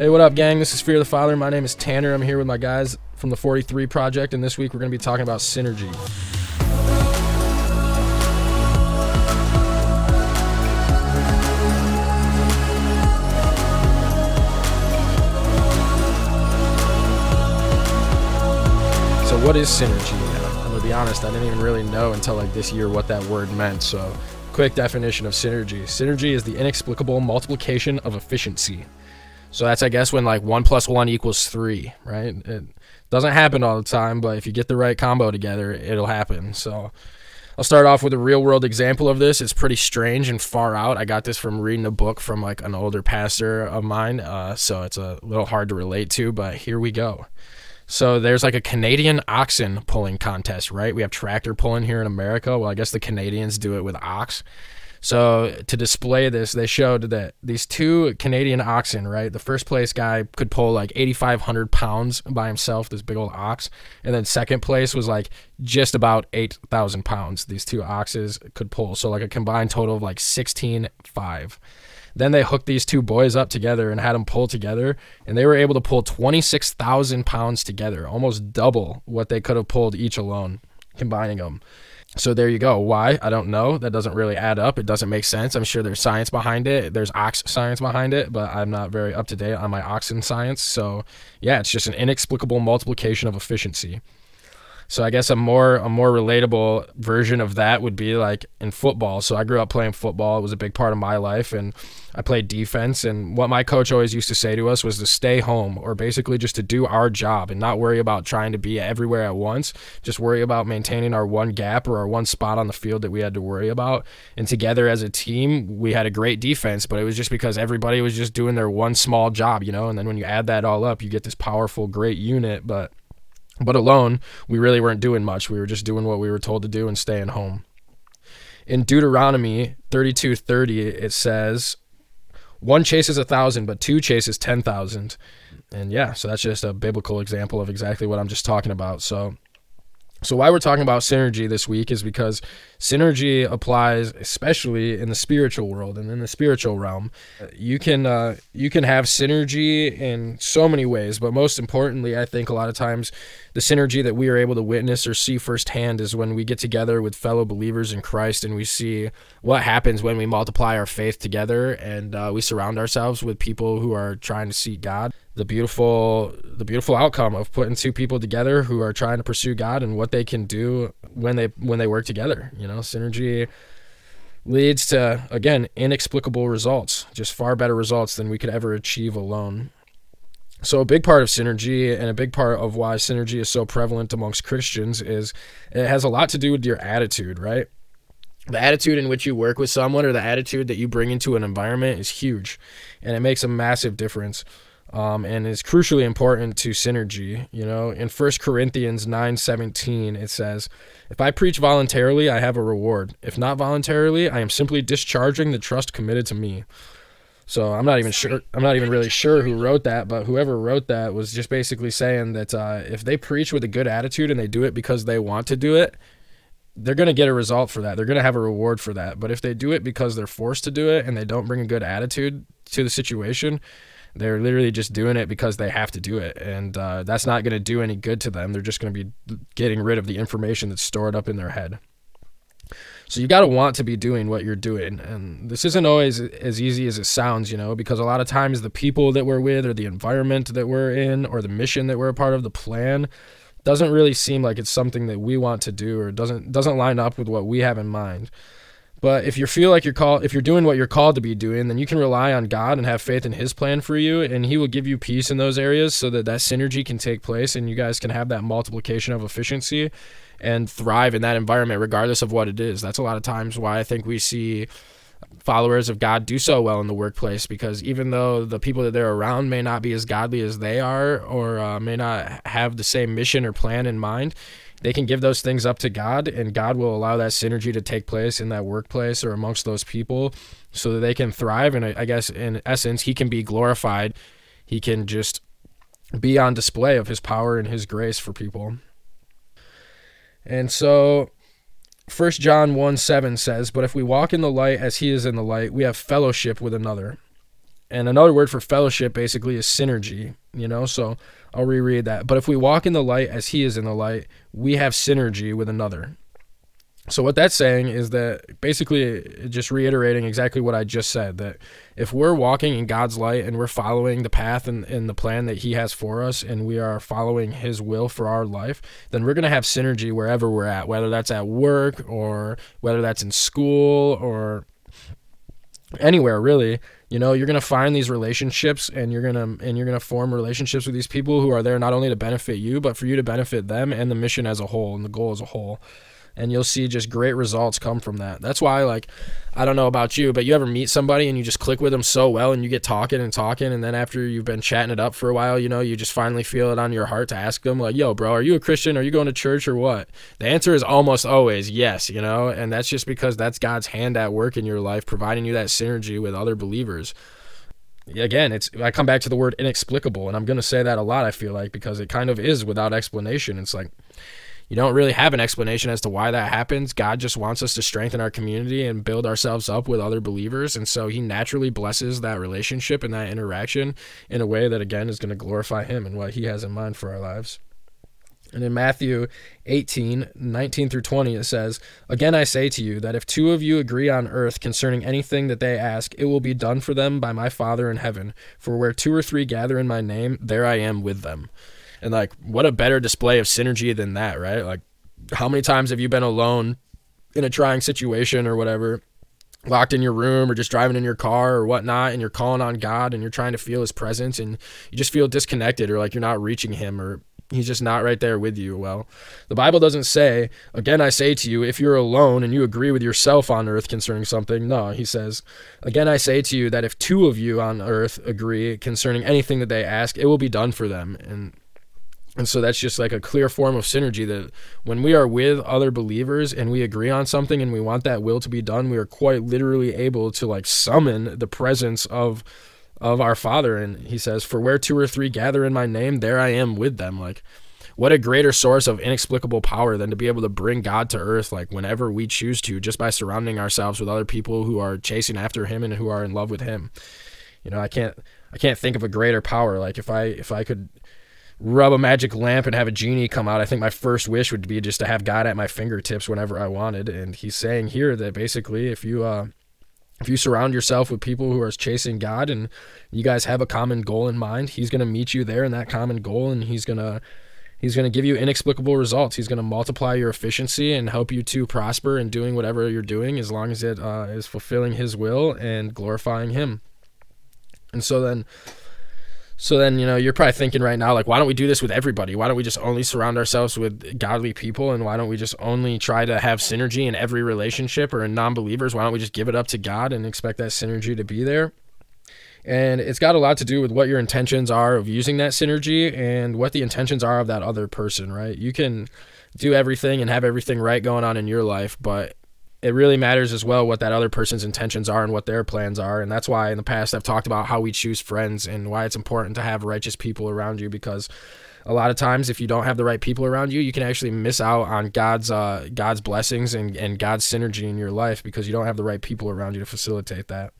Hey, what up, gang? This is Fear the Father. My name is Tanner. I'm here with my guys from the 43 Project, and this week we're going to be talking about synergy. So, what is synergy? I'm gonna be honest, I didn't even really know until like this year what that word meant. So, quick definition of synergy: synergy is the inexplicable multiplication of efficiency. So that's I guess when like one plus one equals three, right? It doesn't happen all the time, but if you get the right combo together, it'll happen. So I'll start off with a real world example of this. It's pretty strange and far out. I got this from reading a book from like an older pastor of mine, uh, so it's a little hard to relate to, but here we go. So there's like a Canadian oxen pulling contest, right? We have tractor pulling here in America. Well, I guess the Canadians do it with ox. So to display this, they showed that these two Canadian oxen, right? The first place guy could pull like 8,500 pounds by himself, this big old ox, and then second place was like just about 8,000 pounds. These two oxes could pull, so like a combined total of like 16,500. Then they hooked these two boys up together and had them pull together, and they were able to pull 26,000 pounds together, almost double what they could have pulled each alone, combining them. So there you go. Why? I don't know. That doesn't really add up. It doesn't make sense. I'm sure there's science behind it. There's ox science behind it, but I'm not very up to date on my oxen science. So yeah, it's just an inexplicable multiplication of efficiency. So I guess a more a more relatable version of that would be like in football. So I grew up playing football. It was a big part of my life and I played defense and what my coach always used to say to us was to stay home or basically just to do our job and not worry about trying to be everywhere at once. Just worry about maintaining our one gap or our one spot on the field that we had to worry about. And together as a team, we had a great defense, but it was just because everybody was just doing their one small job, you know? And then when you add that all up, you get this powerful great unit, but but alone, we really weren't doing much. We were just doing what we were told to do and staying home. In Deuteronomy 32:30 it says, "One chases a thousand, but two chases 10,000." And yeah, so that's just a biblical example of exactly what I'm just talking about. So so why we're talking about synergy this week is because synergy applies especially in the spiritual world and in the spiritual realm. You can uh, you can have synergy in so many ways, but most importantly, I think a lot of times the synergy that we are able to witness or see firsthand is when we get together with fellow believers in Christ and we see what happens when we multiply our faith together and uh, we surround ourselves with people who are trying to seek God. The beautiful the beautiful outcome of putting two people together who are trying to pursue God and what they can do when they when they work together. You know, synergy leads to again inexplicable results, just far better results than we could ever achieve alone. So, a big part of synergy and a big part of why synergy is so prevalent amongst Christians is it has a lot to do with your attitude, right? The attitude in which you work with someone or the attitude that you bring into an environment is huge and it makes a massive difference. Um, and is crucially important to synergy. You know, in 1 Corinthians 9:17 it says, "If I preach voluntarily, I have a reward. If not voluntarily, I am simply discharging the trust committed to me." So I'm not even sure. I'm not even really sure who wrote that, but whoever wrote that was just basically saying that uh, if they preach with a good attitude and they do it because they want to do it, they're going to get a result for that. They're going to have a reward for that. But if they do it because they're forced to do it and they don't bring a good attitude to the situation, they're literally just doing it because they have to do it, and uh, that's not going to do any good to them. They're just going to be getting rid of the information that's stored up in their head. So you got to want to be doing what you're doing. And this isn't always as easy as it sounds, you know, because a lot of times the people that we're with or the environment that we're in or the mission that we're a part of, the plan doesn't really seem like it's something that we want to do or doesn't doesn't line up with what we have in mind. But if you feel like you're called, if you're doing what you're called to be doing, then you can rely on God and have faith in His plan for you, and He will give you peace in those areas so that that synergy can take place, and you guys can have that multiplication of efficiency and thrive in that environment, regardless of what it is. That's a lot of times why I think we see followers of God do so well in the workplace because even though the people that they're around may not be as godly as they are or uh, may not have the same mission or plan in mind, they can give those things up to God, and God will allow that synergy to take place in that workplace or amongst those people so that they can thrive. And I guess in essence, He can be glorified. He can just be on display of His power and His grace for people. And so 1 John 1 7 says, But if we walk in the light as he is in the light, we have fellowship with another. And another word for fellowship basically is synergy, you know? So I'll reread that. But if we walk in the light as he is in the light, we have synergy with another. So what that's saying is that basically just reiterating exactly what I just said that if we're walking in God's light and we're following the path and, and the plan that he has for us and we are following his will for our life, then we're going to have synergy wherever we're at, whether that's at work or whether that's in school or anywhere really. You know you're going to find these relationships and you're going to and you're going to form relationships with these people who are there not only to benefit you but for you to benefit them and the mission as a whole and the goal as a whole and you'll see just great results come from that. That's why, like, I don't know about you, but you ever meet somebody and you just click with them so well and you get talking and talking, and then after you've been chatting it up for a while, you know, you just finally feel it on your heart to ask them, like, yo, bro, are you a Christian? Are you going to church or what? The answer is almost always yes, you know, and that's just because that's God's hand at work in your life, providing you that synergy with other believers again it's i come back to the word inexplicable and i'm going to say that a lot i feel like because it kind of is without explanation it's like you don't really have an explanation as to why that happens. God just wants us to strengthen our community and build ourselves up with other believers. And so he naturally blesses that relationship and that interaction in a way that, again, is going to glorify him and what he has in mind for our lives. And in Matthew 18, 19 through 20, it says, Again I say to you that if two of you agree on earth concerning anything that they ask, it will be done for them by my Father in heaven. For where two or three gather in my name, there I am with them. And like, what a better display of synergy than that, right? Like, how many times have you been alone in a trying situation or whatever, locked in your room or just driving in your car or whatnot, and you're calling on God and you're trying to feel His presence and you just feel disconnected or like you're not reaching Him or He's just not right there with you. Well, the Bible doesn't say, again, I say to you, if you're alone and you agree with yourself on earth concerning something. No, he says, again, I say to you that if two of you on earth agree concerning anything that they ask, it will be done for them. And and so that's just like a clear form of synergy that when we are with other believers and we agree on something and we want that will to be done, we are quite literally able to like summon the presence of of our Father. And he says, For where two or three gather in my name, there I am with them. Like what a greater source of inexplicable power than to be able to bring God to earth like whenever we choose to, just by surrounding ourselves with other people who are chasing after him and who are in love with him. You know, I can't I can't think of a greater power. Like if I if I could rub a magic lamp and have a genie come out, I think my first wish would be just to have God at my fingertips whenever I wanted. And he's saying here that basically, if you uh, if you surround yourself with people who are chasing God and you guys have a common goal in mind, He's going to meet you there in that common goal, and He's going to He's going to give you inexplicable results. He's going to multiply your efficiency and help you to prosper in doing whatever you're doing, as long as it uh, is fulfilling His will and glorifying Him. And so then so then, you know, you're probably thinking right now, like, why don't we do this with everybody? Why don't we just only surround ourselves with godly people? And why don't we just only try to have synergy in every relationship or in non believers? Why don't we just give it up to God and expect that synergy to be there? And it's got a lot to do with what your intentions are of using that synergy and what the intentions are of that other person, right? You can do everything and have everything right going on in your life, but it really matters as well what that other person's intentions are and what their plans are. And that's why in the past I've talked about how we choose friends and why it's important to have righteous people around you because a lot of times if you don't have the right people around you, you can actually miss out on God's uh, God's blessings and, and God's synergy in your life because you don't have the right people around you to facilitate that.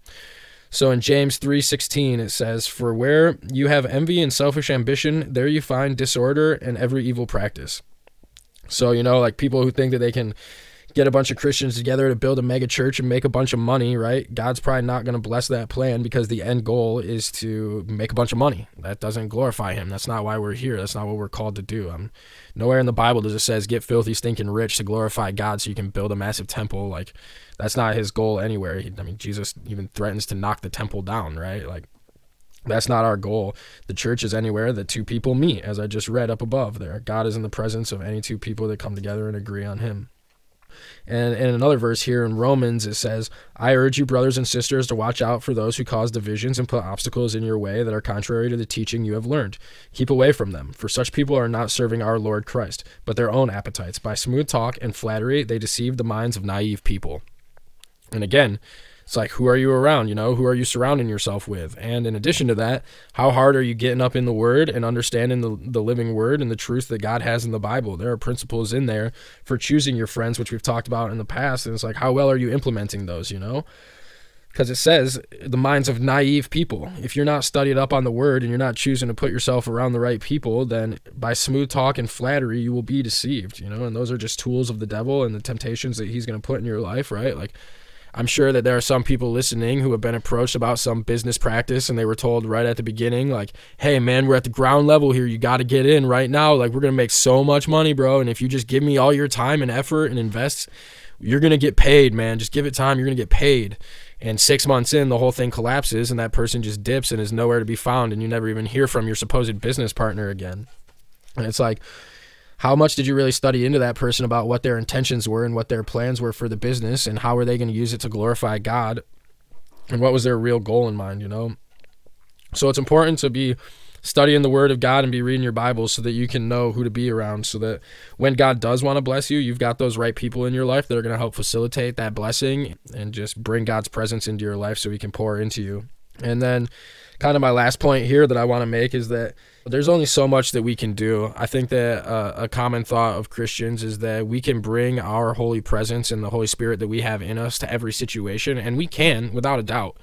So in James 3:16 it says, "For where you have envy and selfish ambition, there you find disorder and every evil practice." So, you know, like people who think that they can get a bunch of Christians together to build a mega church and make a bunch of money, right? God's probably not going to bless that plan because the end goal is to make a bunch of money. That doesn't glorify Him. That's not why we're here. That's not what we're called to do. Um, nowhere in the Bible does it says get filthy, stinking rich to glorify God so you can build a massive temple. Like that's not His goal anywhere. He, I mean, Jesus even threatens to knock the temple down, right? Like that's not our goal. The church is anywhere that two people meet, as I just read up above there. God is in the presence of any two people that come together and agree on Him. And in another verse here in Romans, it says, I urge you, brothers and sisters, to watch out for those who cause divisions and put obstacles in your way that are contrary to the teaching you have learned. Keep away from them, for such people are not serving our Lord Christ, but their own appetites. By smooth talk and flattery, they deceive the minds of naive people. And again, it's like, who are you around? You know, who are you surrounding yourself with? And in addition to that, how hard are you getting up in the Word and understanding the, the living Word and the truth that God has in the Bible? There are principles in there for choosing your friends, which we've talked about in the past. And it's like, how well are you implementing those, you know? because it says the minds of naive people. If you're not studied up on the word and you're not choosing to put yourself around the right people, then by smooth talk and flattery, you will be deceived, you know, and those are just tools of the devil and the temptations that he's going to put in your life, right? Like, I'm sure that there are some people listening who have been approached about some business practice and they were told right at the beginning, like, hey, man, we're at the ground level here. You got to get in right now. Like, we're going to make so much money, bro. And if you just give me all your time and effort and invest, you're going to get paid, man. Just give it time. You're going to get paid. And six months in, the whole thing collapses, and that person just dips and is nowhere to be found, and you never even hear from your supposed business partner again. And it's like, how much did you really study into that person about what their intentions were and what their plans were for the business, and how are they going to use it to glorify God, and what was their real goal in mind, you know? So it's important to be studying the word of God and be reading your Bible so that you can know who to be around so that when God does want to bless you, you've got those right people in your life that are going to help facilitate that blessing and just bring God's presence into your life so he can pour into you. And then kind of my last point here that I want to make is that there's only so much that we can do. I think that uh, a common thought of Christians is that we can bring our holy presence and the Holy Spirit that we have in us to every situation, and we can without a doubt.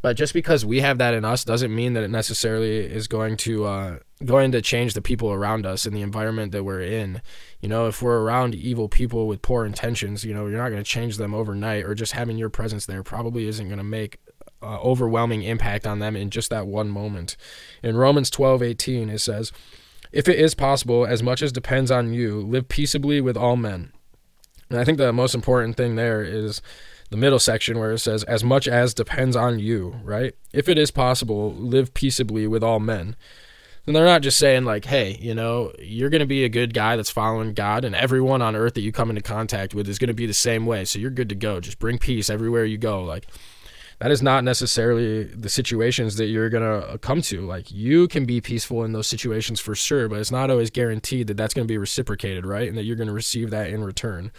But just because we have that in us doesn't mean that it necessarily is going to uh, going to change the people around us and the environment that we're in. You know, if we're around evil people with poor intentions, you know, you're not going to change them overnight, or just having your presence there probably isn't going to make uh, overwhelming impact on them in just that one moment. In Romans 12:18 it says, "If it is possible, as much as depends on you, live peaceably with all men." And I think the most important thing there is the middle section where it says, as much as depends on you, right? If it is possible, live peaceably with all men. And they're not just saying, like, hey, you know, you're going to be a good guy that's following God, and everyone on earth that you come into contact with is going to be the same way. So you're good to go. Just bring peace everywhere you go. Like, that is not necessarily the situations that you're going to come to. Like, you can be peaceful in those situations for sure, but it's not always guaranteed that that's going to be reciprocated, right? And that you're going to receive that in return.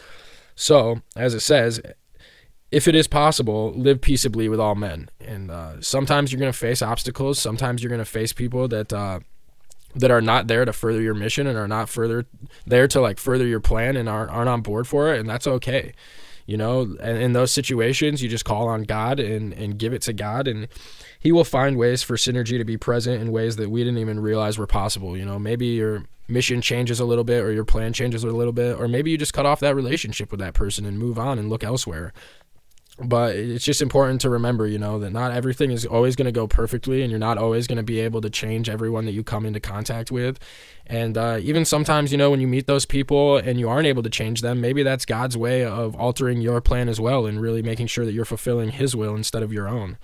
So, as it says, if it is possible, live peaceably with all men. And uh, sometimes you're going to face obstacles. Sometimes you're going to face people that uh, that are not there to further your mission and are not further there to like further your plan and aren't, aren't on board for it. And that's okay. You know, and in those situations, you just call on God and, and give it to God, and He will find ways for synergy to be present in ways that we didn't even realize were possible. You know, maybe your mission changes a little bit, or your plan changes a little bit, or maybe you just cut off that relationship with that person and move on and look elsewhere but it's just important to remember, you know, that not everything is always going to go perfectly, and you're not always going to be able to change everyone that you come into contact with. And uh, even sometimes, you know, when you meet those people and you aren't able to change them, maybe that's God's way of altering your plan as well and really making sure that you're fulfilling His will instead of your own.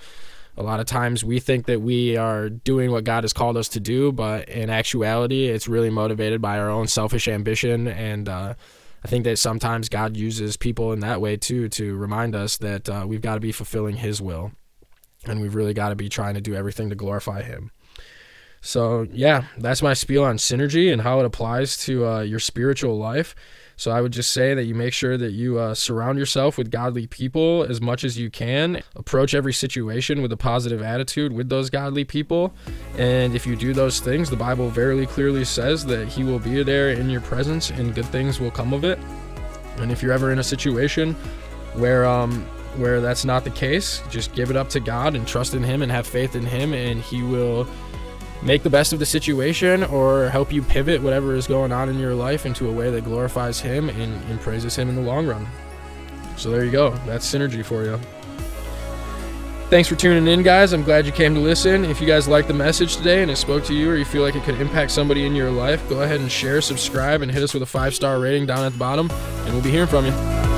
A lot of times we think that we are doing what God has called us to do, but in actuality, it's really motivated by our own selfish ambition and, uh, I think that sometimes God uses people in that way too to remind us that uh, we've got to be fulfilling His will, and we've really got to be trying to do everything to glorify Him. So yeah, that's my spiel on synergy and how it applies to uh, your spiritual life. So I would just say that you make sure that you uh, surround yourself with godly people as much as you can. Approach every situation with a positive attitude with those godly people. And if you do those things, the Bible very clearly says that He will be there in your presence and good things will come of it. And if you're ever in a situation where, um, where that's not the case, just give it up to God and trust in Him and have faith in Him, and He will make the best of the situation or help you pivot whatever is going on in your life into a way that glorifies Him and, and praises Him in the long run. So there you go. That's synergy for you. Thanks for tuning in, guys. I'm glad you came to listen. If you guys liked the message today and it spoke to you or you feel like it could impact somebody in your life, go ahead and share, subscribe, and hit us with a five star rating down at the bottom, and we'll be hearing from you.